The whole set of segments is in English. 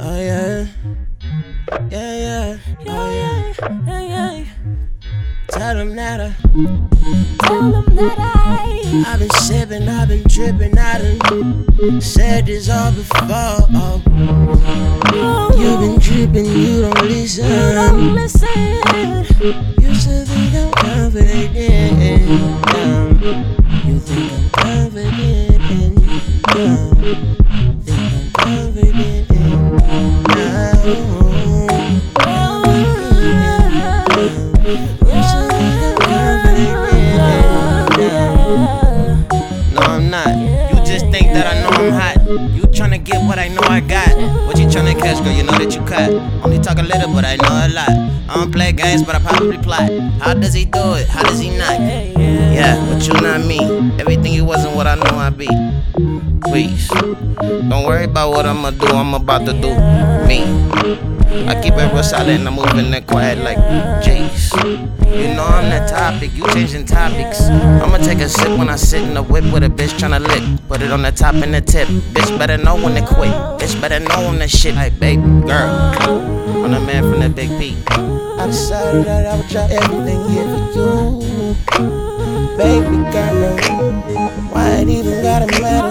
Oh yeah. Yeah, yeah. Oh yeah. yeah, yeah. Tell them that I, Tell them that I. I've been sipping, I've been dripping, I done said this all before. You've been dripping, you don't listen. You don't listen. You still think I'm confident. Um, you think I'm confident. Um, No, I'm not. You just think that I know I'm hot. You tryna get what I know I got. What you tryna catch, girl? You know that you cut. Only talk a little, but I know a lot. I don't play games, but I probably plot. How does he do it? How does he not? Yeah, but you not me. Everything you wasn't what I know I be. Please, don't worry about what I'ma do. I'm about to do me. I keep it real solid and I'm moving that quiet like Jace. You know I'm that topic, you changing topics. I'ma take a sip when I sit in the whip with a bitch tryna lick. Put it on the top and the tip. Bitch better know when to quit. Bitch better know when the shit like baby girl. I'm the man from the big P. I decided that I would try everything here for you. Baby girl, why it even gotta matter?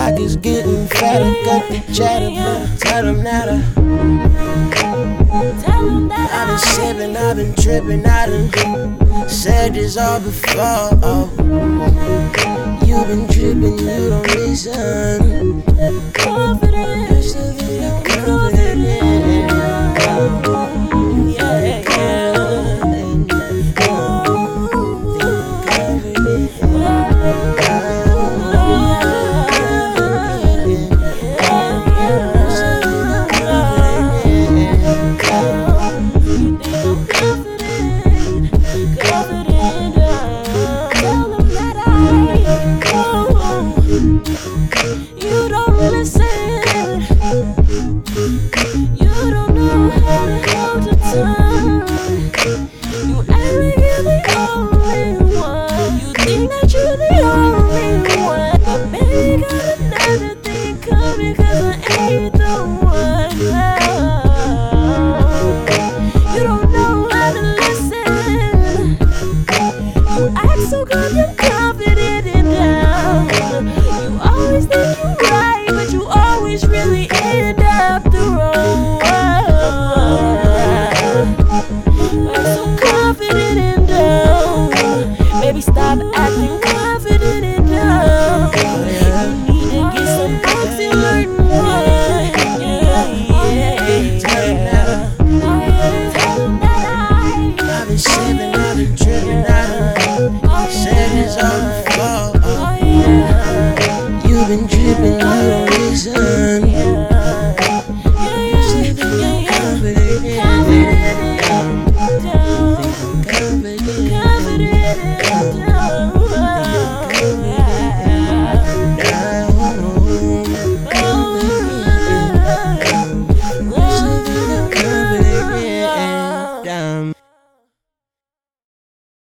Pockets getting fatter, got the chatter, tell them that I Tell them that I've been sipping, I've been tripping, I done said this all before. You've been tripping, you don't listen. 'Cause I ain't the one. been dreaming. Yeah.